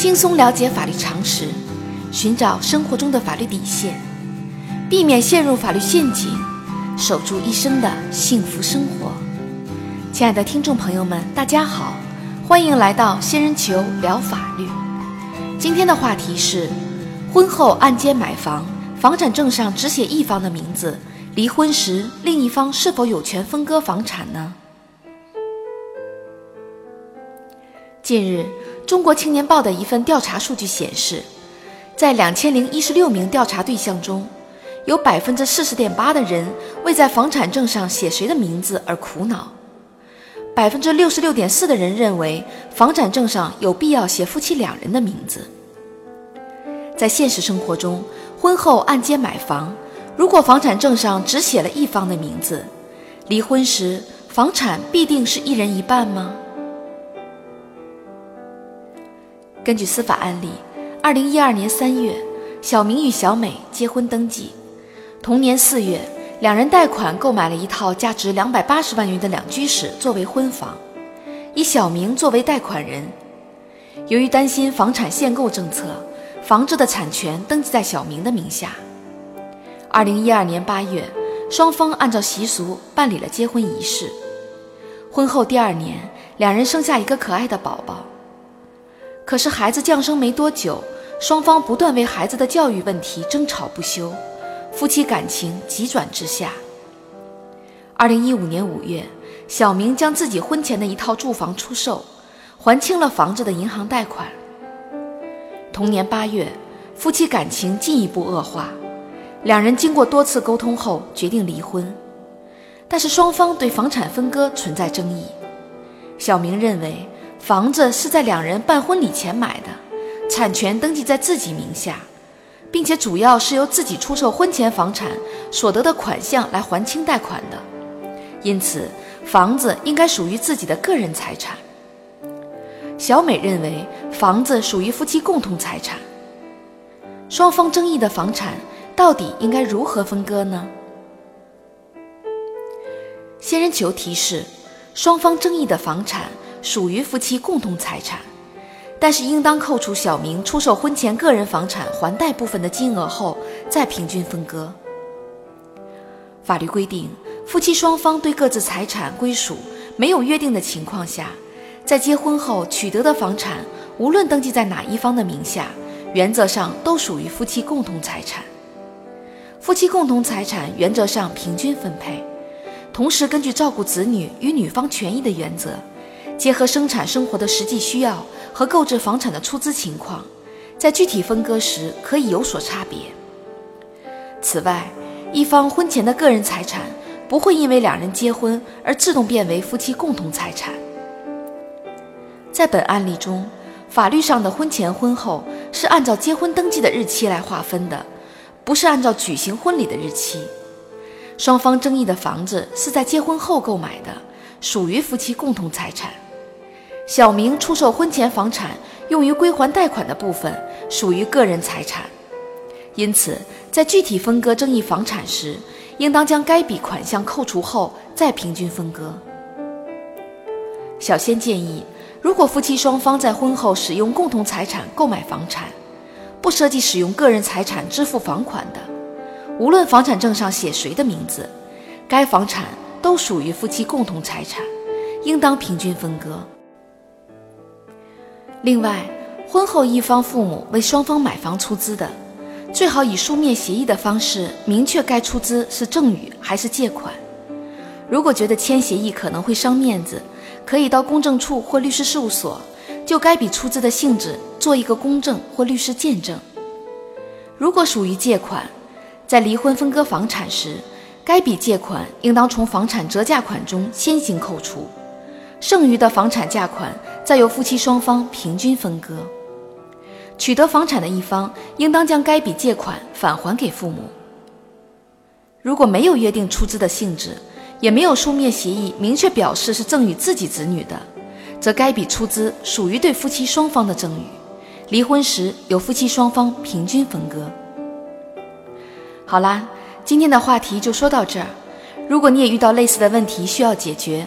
轻松了解法律常识，寻找生活中的法律底线，避免陷入法律陷阱，守住一生的幸福生活。亲爱的听众朋友们，大家好，欢迎来到仙人球聊法律。今天的话题是：婚后按揭买房，房产证上只写一方的名字，离婚时另一方是否有权分割房产呢？近日，中国青年报的一份调查数据显示，在两千零一十六名调查对象中，有百分之四十点八的人为在房产证上写谁的名字而苦恼，百分之六十六点四的人认为房产证上有必要写夫妻两人的名字。在现实生活中，婚后按揭买房，如果房产证上只写了一方的名字，离婚时房产必定是一人一半吗？根据司法案例，二零一二年三月，小明与小美结婚登记。同年四月，两人贷款购买了一套价值两百八十万元的两居室作为婚房，以小明作为贷款人。由于担心房产限购政策，房子的产权登记在小明的名下。二零一二年八月，双方按照习俗办理了结婚仪式。婚后第二年，两人生下一个可爱的宝宝。可是孩子降生没多久，双方不断为孩子的教育问题争吵不休，夫妻感情急转直下。二零一五年五月，小明将自己婚前的一套住房出售，还清了房子的银行贷款。同年八月，夫妻感情进一步恶化，两人经过多次沟通后决定离婚，但是双方对房产分割存在争议。小明认为。房子是在两人办婚礼前买的，产权登记在自己名下，并且主要是由自己出售婚前房产所得的款项来还清贷款的，因此房子应该属于自己的个人财产。小美认为房子属于夫妻共同财产，双方争议的房产到底应该如何分割呢？仙人球提示：双方争议的房产。属于夫妻共同财产，但是应当扣除小明出售婚前个人房产还贷部分的金额后再平均分割。法律规定，夫妻双方对各自财产归属没有约定的情况下，在结婚后取得的房产，无论登记在哪一方的名下，原则上都属于夫妻共同财产。夫妻共同财产原则上平均分配，同时根据照顾子女与女方权益的原则。结合生产生活的实际需要和购置房产的出资情况，在具体分割时可以有所差别。此外，一方婚前的个人财产不会因为两人结婚而自动变为夫妻共同财产。在本案例中，法律上的婚前婚后是按照结婚登记的日期来划分的，不是按照举行婚礼的日期。双方争议的房子是在结婚后购买的，属于夫妻共同财产。小明出售婚前房产用于归还贷款的部分属于个人财产，因此在具体分割争议房产时，应当将该笔款项扣除后再平均分割。小仙建议，如果夫妻双方在婚后使用共同财产购买房产，不涉及使用个人财产支付房款的，无论房产证上写谁的名字，该房产都属于夫妻共同财产，应当平均分割。另外，婚后一方父母为双方买房出资的，最好以书面协议的方式明确该出资是赠与还是借款。如果觉得签协议可能会伤面子，可以到公证处或律师事务所就该笔出资的性质做一个公证或律师见证。如果属于借款，在离婚分割房产时，该笔借款应当从房产折价款中先行扣除，剩余的房产价款。再由夫妻双方平均分割。取得房产的一方应当将该笔借款返还给父母。如果没有约定出资的性质，也没有书面协议明确表示是赠与自己子女的，则该笔出资属于对夫妻双方的赠与，离婚时由夫妻双方平均分割。好啦，今天的话题就说到这儿。如果你也遇到类似的问题需要解决，